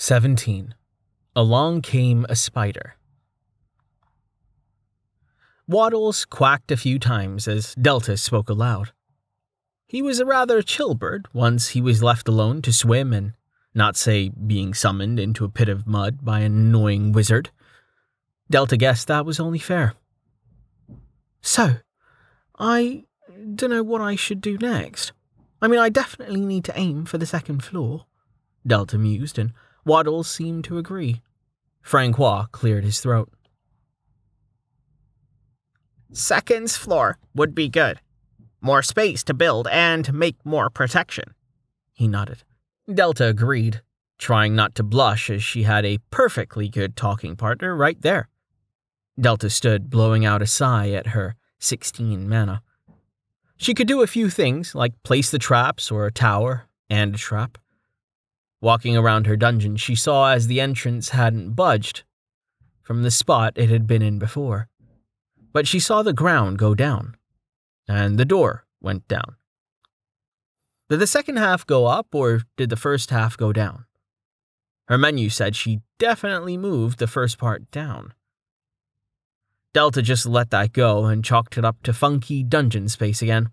17. Along came a spider. Waddles quacked a few times as Delta spoke aloud. He was a rather chill bird once he was left alone to swim and not say being summoned into a pit of mud by an annoying wizard. Delta guessed that was only fair. So, I don't know what I should do next. I mean, I definitely need to aim for the second floor, Delta mused and Waddles seemed to agree. Francois cleared his throat. Second's floor would be good. More space to build and make more protection. He nodded. Delta agreed, trying not to blush as she had a perfectly good talking partner right there. Delta stood blowing out a sigh at her 16 mana. She could do a few things, like place the traps or a tower and a trap. Walking around her dungeon, she saw as the entrance hadn't budged from the spot it had been in before. But she saw the ground go down, and the door went down. Did the second half go up, or did the first half go down? Her menu said she definitely moved the first part down. Delta just let that go and chalked it up to funky dungeon space again.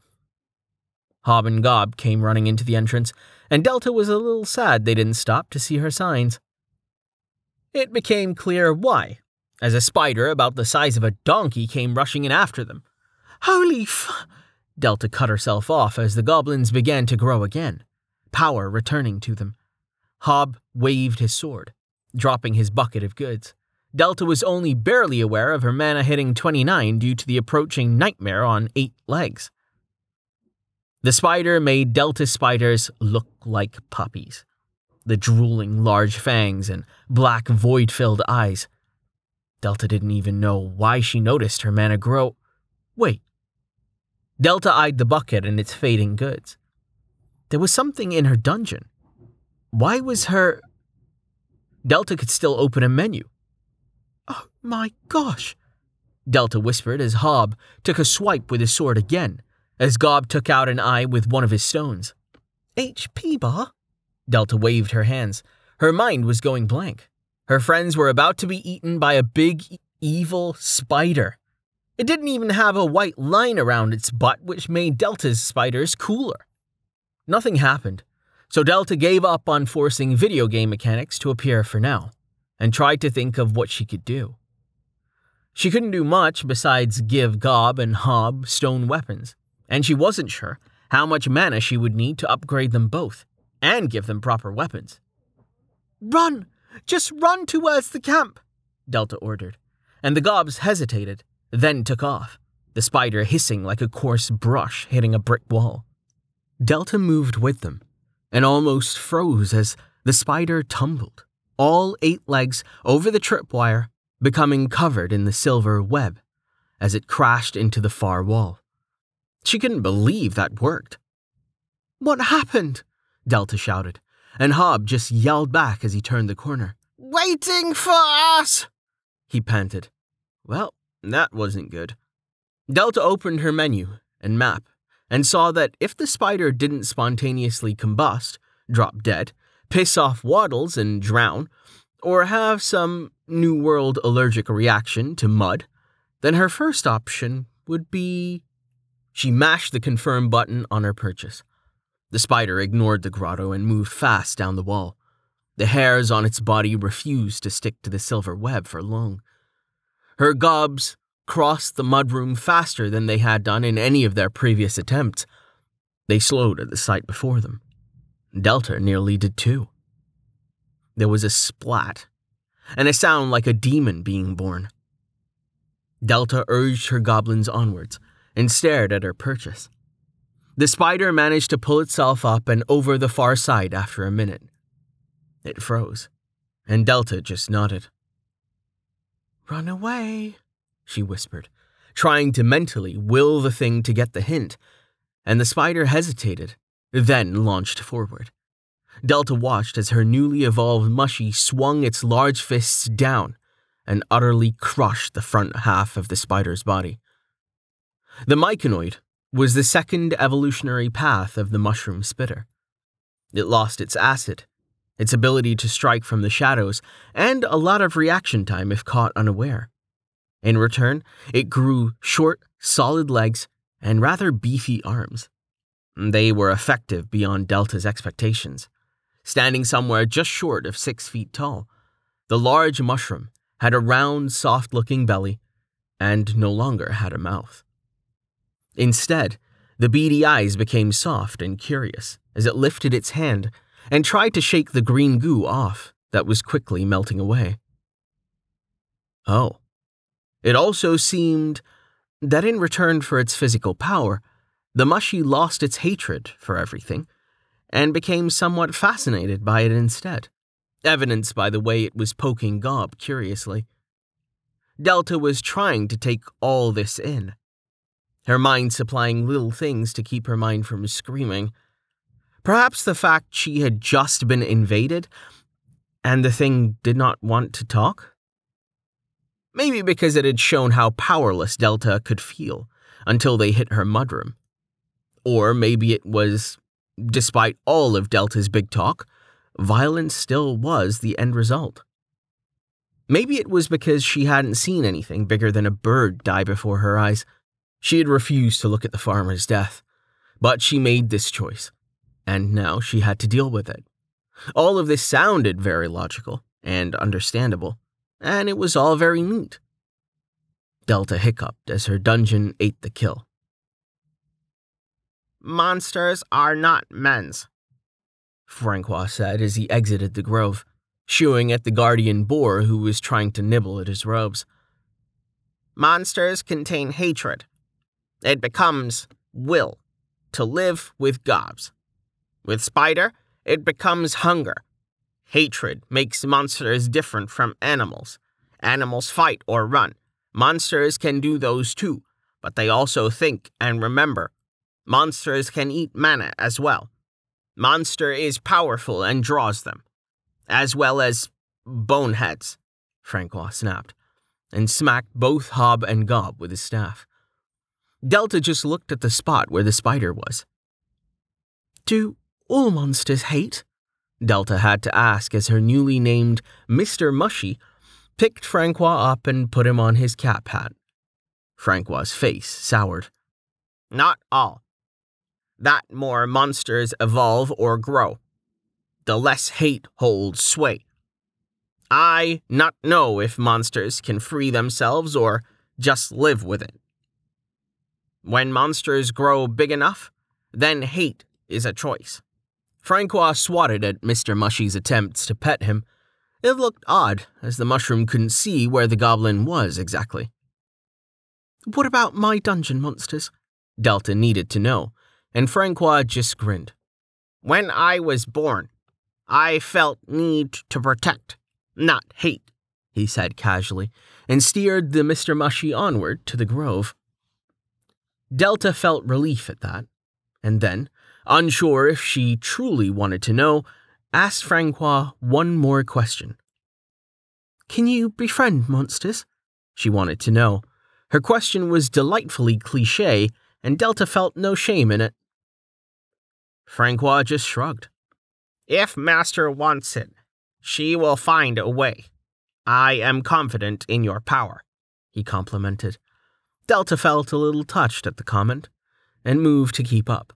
Hob and Gob came running into the entrance and Delta was a little sad they didn't stop to see her signs. It became clear why, as a spider about the size of a donkey came rushing in after them. Holy f! Delta cut herself off as the goblins began to grow again, power returning to them. Hob waved his sword, dropping his bucket of goods. Delta was only barely aware of her mana hitting 29 due to the approaching nightmare on eight legs. The spider made Delta spiders look like puppies. The drooling large fangs and black void filled eyes. Delta didn't even know why she noticed her mana grow. Wait. Delta eyed the bucket and its fading goods. There was something in her dungeon. Why was her. Delta could still open a menu. Oh my gosh! Delta whispered as Hob took a swipe with his sword again as Gob took out an eye with one of his stones. HP bar? Delta waved her hands. Her mind was going blank. Her friends were about to be eaten by a big, evil spider. It didn't even have a white line around its butt, which made Delta's spiders cooler. Nothing happened, so Delta gave up on forcing video game mechanics to appear for now, and tried to think of what she could do. She couldn't do much besides give Gob and Hob stone weapons, and she wasn't sure how much mana she would need to upgrade them both and give them proper weapons. Run! Just run towards the camp, Delta ordered, and the gobs hesitated, then took off, the spider hissing like a coarse brush hitting a brick wall. Delta moved with them and almost froze as the spider tumbled, all eight legs over the tripwire, becoming covered in the silver web as it crashed into the far wall. She couldn't believe that worked. What happened? Delta shouted, and Hob just yelled back as he turned the corner. Waiting for us! He panted. Well, that wasn't good. Delta opened her menu and map and saw that if the spider didn't spontaneously combust, drop dead, piss off waddles and drown, or have some New World allergic reaction to mud, then her first option would be she mashed the confirm button on her purchase. The spider ignored the grotto and moved fast down the wall. The hairs on its body refused to stick to the silver web for long. Her gobs crossed the mudroom faster than they had done in any of their previous attempts. They slowed at the sight before them. Delta nearly did too. There was a splat, and a sound like a demon being born. Delta urged her goblins onwards, and stared at her purchase. The spider managed to pull itself up and over the far side after a minute. It froze, and Delta just nodded. Run away, she whispered, trying to mentally will the thing to get the hint, and the spider hesitated, then launched forward. Delta watched as her newly evolved mushy swung its large fists down and utterly crushed the front half of the spider's body. The myconoid was the second evolutionary path of the mushroom spitter. It lost its acid, its ability to strike from the shadows, and a lot of reaction time if caught unaware. In return, it grew short, solid legs and rather beefy arms. They were effective beyond Delta's expectations. Standing somewhere just short of six feet tall, the large mushroom had a round, soft looking belly and no longer had a mouth. Instead, the beady eyes became soft and curious as it lifted its hand and tried to shake the green goo off that was quickly melting away. Oh. It also seemed that in return for its physical power, the mushy lost its hatred for everything and became somewhat fascinated by it instead, evidenced by the way it was poking Gob curiously. Delta was trying to take all this in, her mind supplying little things to keep her mind from screaming. Perhaps the fact she had just been invaded and the thing did not want to talk? Maybe because it had shown how powerless Delta could feel until they hit her mudroom. Or maybe it was, despite all of Delta's big talk, violence still was the end result. Maybe it was because she hadn't seen anything bigger than a bird die before her eyes. She had refused to look at the farmer's death, but she made this choice, and now she had to deal with it. All of this sounded very logical and understandable, and it was all very neat. Delta hiccuped as her dungeon ate the kill. Monsters are not men's, Francois said as he exited the grove, shooing at the guardian boar who was trying to nibble at his robes. Monsters contain hatred. It becomes will to live with gobs. With Spider, it becomes hunger. Hatred makes monsters different from animals. Animals fight or run. Monsters can do those too, but they also think and remember. Monsters can eat mana as well. Monster is powerful and draws them, as well as boneheads, Francois snapped, and smacked both Hob and Gob with his staff. Delta just looked at the spot where the spider was. Do all monsters hate? Delta had to ask as her newly named Mr. Mushy picked Francois up and put him on his cap hat. Francois's face soured. Not all. That more monsters evolve or grow, the less hate holds sway. I not know if monsters can free themselves or just live with it. When monsters grow big enough, then hate is a choice. Francois swatted at Mr. Mushy's attempts to pet him. It looked odd, as the mushroom couldn't see where the goblin was exactly. What about my dungeon monsters? Delta needed to know, and Francois just grinned. When I was born, I felt need to protect, not hate, he said casually, and steered the Mr. Mushy onward to the grove. Delta felt relief at that, and then, unsure if she truly wanted to know, asked Francois one more question. Can you befriend monsters? She wanted to know. Her question was delightfully cliche, and Delta felt no shame in it. Francois just shrugged. If Master wants it, she will find a way. I am confident in your power, he complimented. Delta felt a little touched at the comment and moved to keep up.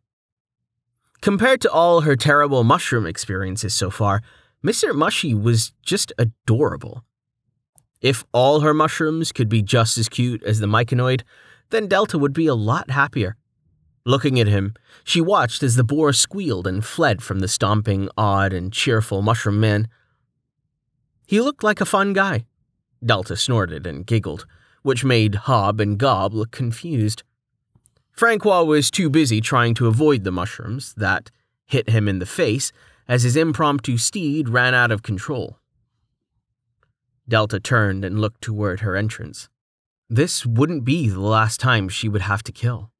Compared to all her terrible mushroom experiences so far, Mr. Mushy was just adorable. If all her mushrooms could be just as cute as the myconoid, then Delta would be a lot happier. Looking at him, she watched as the boar squealed and fled from the stomping, odd, and cheerful mushroom man. He looked like a fun guy. Delta snorted and giggled, which made Hob and Gob look confused. Francois was too busy trying to avoid the mushrooms that hit him in the face as his impromptu steed ran out of control. Delta turned and looked toward her entrance. This wouldn't be the last time she would have to kill.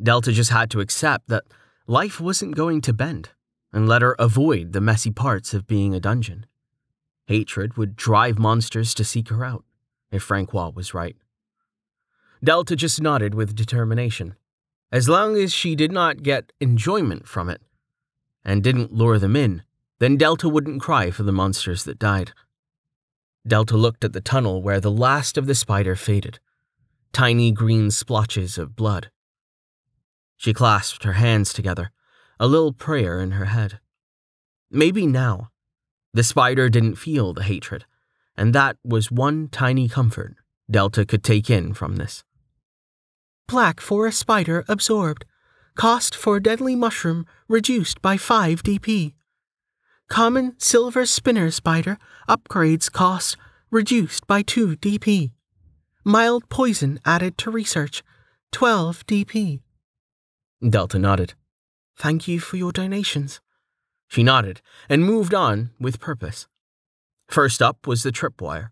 Delta just had to accept that life wasn't going to bend and let her avoid the messy parts of being a dungeon. Hatred would drive monsters to seek her out, if Francois was right. Delta just nodded with determination. As long as she did not get enjoyment from it and didn't lure them in, then Delta wouldn't cry for the monsters that died. Delta looked at the tunnel where the last of the spider faded, tiny green splotches of blood. She clasped her hands together, a little prayer in her head. Maybe now, the spider didn't feel the hatred, and that was one tiny comfort Delta could take in from this. Black for a spider absorbed. Cost for deadly mushroom reduced by 5 DP. Common silver spinner spider upgrades cost reduced by 2 DP. Mild poison added to research 12 DP. Delta nodded. Thank you for your donations. She nodded and moved on with purpose. First up was the tripwire.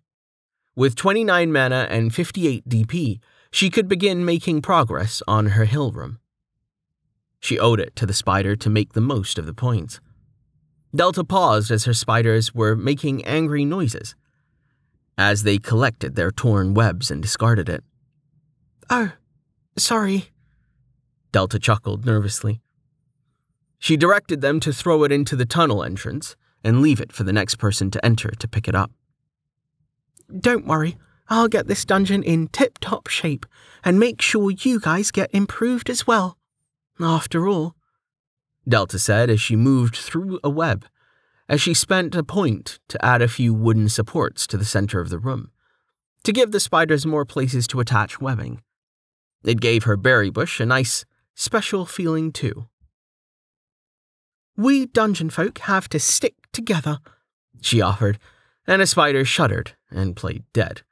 With 29 mana and 58 DP, she could begin making progress on her hill room. She owed it to the spider to make the most of the points. Delta paused as her spiders were making angry noises as they collected their torn webs and discarded it. Oh, sorry. Delta chuckled nervously. She directed them to throw it into the tunnel entrance and leave it for the next person to enter to pick it up. Don't worry, I'll get this dungeon in tip top shape and make sure you guys get improved as well. After all, Delta said as she moved through a web, as she spent a point to add a few wooden supports to the center of the room, to give the spiders more places to attach webbing. It gave her berry bush a nice, special feeling too. We dungeon folk have to stick together, she offered, and a spider shuddered and played dead.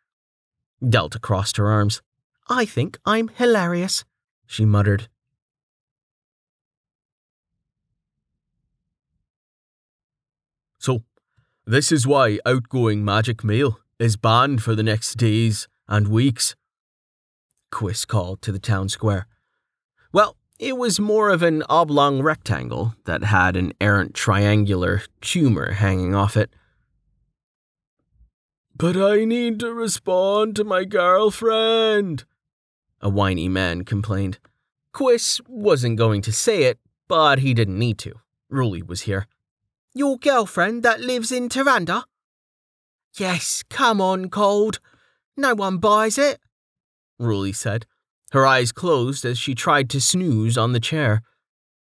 Delta crossed her arms. I think I'm hilarious, she muttered. So, this is why outgoing magic mail is banned for the next days and weeks. Quiss called to the town square. Well, it was more of an oblong rectangle that had an errant triangular tumor hanging off it. But I need to respond to my girlfriend, a whiny man complained. Quiss wasn't going to say it, but he didn't need to. Ruli was here. Your girlfriend that lives in Tyrande? Yes, come on, Cold. No one buys it, Ruli said, her eyes closed as she tried to snooze on the chair.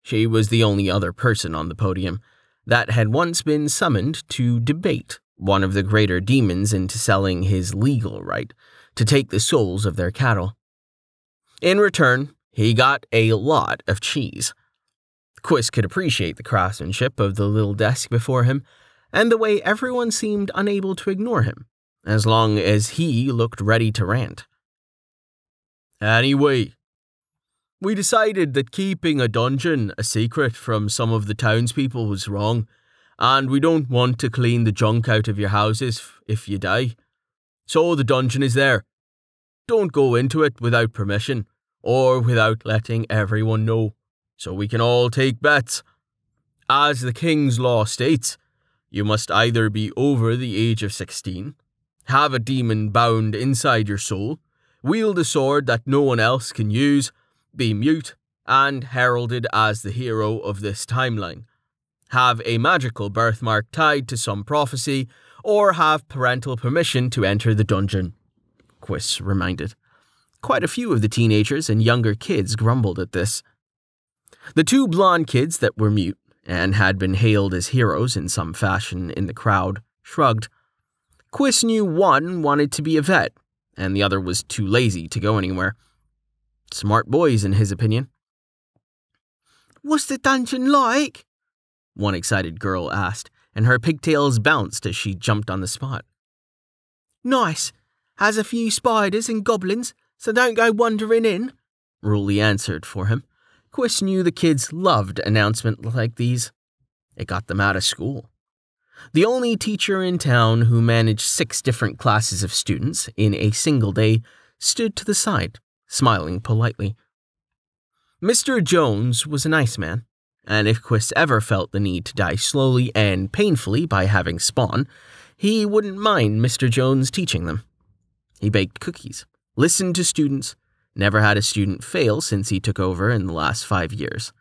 She was the only other person on the podium that had once been summoned to debate one of the greater demons into selling his legal right to take the souls of their cattle. In return, he got a lot of cheese. Quiss could appreciate the craftsmanship of the little desk before him, and the way everyone seemed unable to ignore him, as long as he looked ready to rant. Anyway, we decided that keeping a dungeon a secret from some of the townspeople was wrong, and we don't want to clean the junk out of your houses if you die. So the dungeon is there. Don't go into it without permission, or without letting everyone know so we can all take bets. As the King's Law states, you must either be over the age of 16, have a demon bound inside your soul, wield a sword that no one else can use, be mute, and heralded as the hero of this timeline, have a magical birthmark tied to some prophecy, or have parental permission to enter the dungeon. Quiss reminded. Quite a few of the teenagers and younger kids grumbled at this. The two blonde kids that were mute and had been hailed as heroes in some fashion in the crowd shrugged. Quiss knew one wanted to be a vet, and the other was too lazy to go anywhere. Smart boys, in his opinion. What's the dungeon like? One excited girl asked, and her pigtails bounced as she jumped on the spot. Nice. Has a few spiders and goblins, so don't go wandering in, Ruli answered for him. Quiss knew the kids loved announcements like these. It got them out of school. The only teacher in town who managed six different classes of students in a single day stood to the side, smiling politely. Mr. Jones was a nice man, and if Quiss ever felt the need to die slowly and painfully by having spawn, he wouldn't mind Mr. Jones teaching them. He baked cookies, listened to students, Never had a student fail since he took over in the last five years.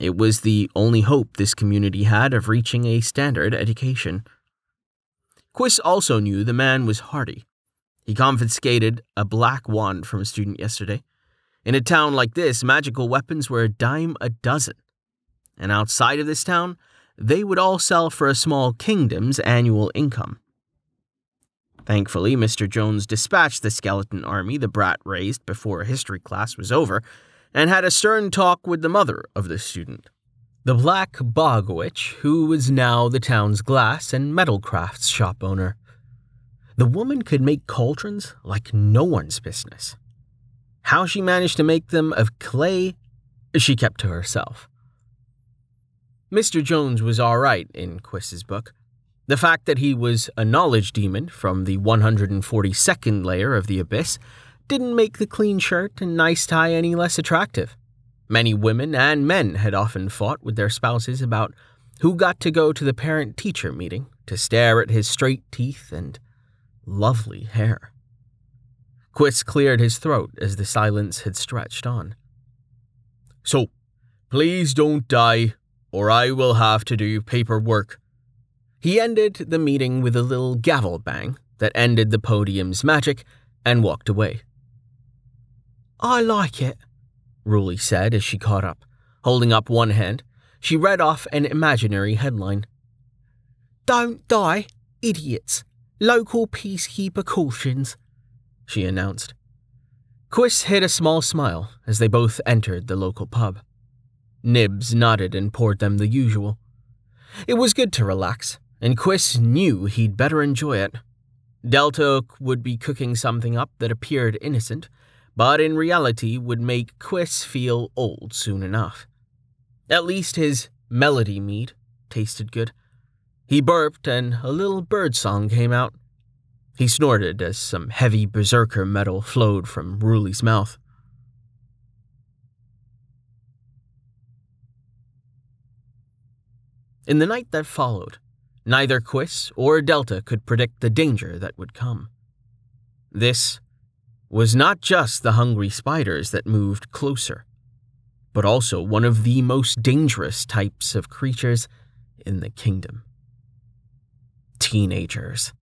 It was the only hope this community had of reaching a standard education. Quiss also knew the man was hardy. He confiscated a black wand from a student yesterday. In a town like this, magical weapons were a dime a dozen. And outside of this town, they would all sell for a small kingdom's annual income. Thankfully, Mr. Jones dispatched the skeleton army the brat raised before history class was over and had a stern talk with the mother of the student, the Black Bog Witch, who was now the town's glass and metal crafts shop owner. The woman could make cauldrons like no one's business. How she managed to make them of clay, she kept to herself. Mr. Jones was all right in Quiss's book. The fact that he was a knowledge demon from the 142nd layer of the abyss didn't make the clean shirt and nice tie any less attractive. Many women and men had often fought with their spouses about who got to go to the parent teacher meeting to stare at his straight teeth and lovely hair. Quiss cleared his throat as the silence had stretched on. So, please don't die, or I will have to do paperwork. He ended the meeting with a little gavel bang that ended the podium's magic and walked away. I like it, Ruli said as she caught up. Holding up one hand, she read off an imaginary headline. Don't die, idiots. Local peacekeeper cautions, she announced. Quiss hid a small smile as they both entered the local pub. Nibs nodded and poured them the usual. It was good to relax, and Quiss knew he'd better enjoy it. Delta would be cooking something up that appeared innocent, but in reality would make Quiss feel old soon enough. At least his melody mead tasted good. He burped and a little bird song came out. He snorted as some heavy berserker metal flowed from Ruli's mouth. In the night that followed, neither Quiss or Delta could predict the danger that would come. This was not just the hungry spiders that moved closer, but also one of the most dangerous types of creatures in the kingdom teenagers.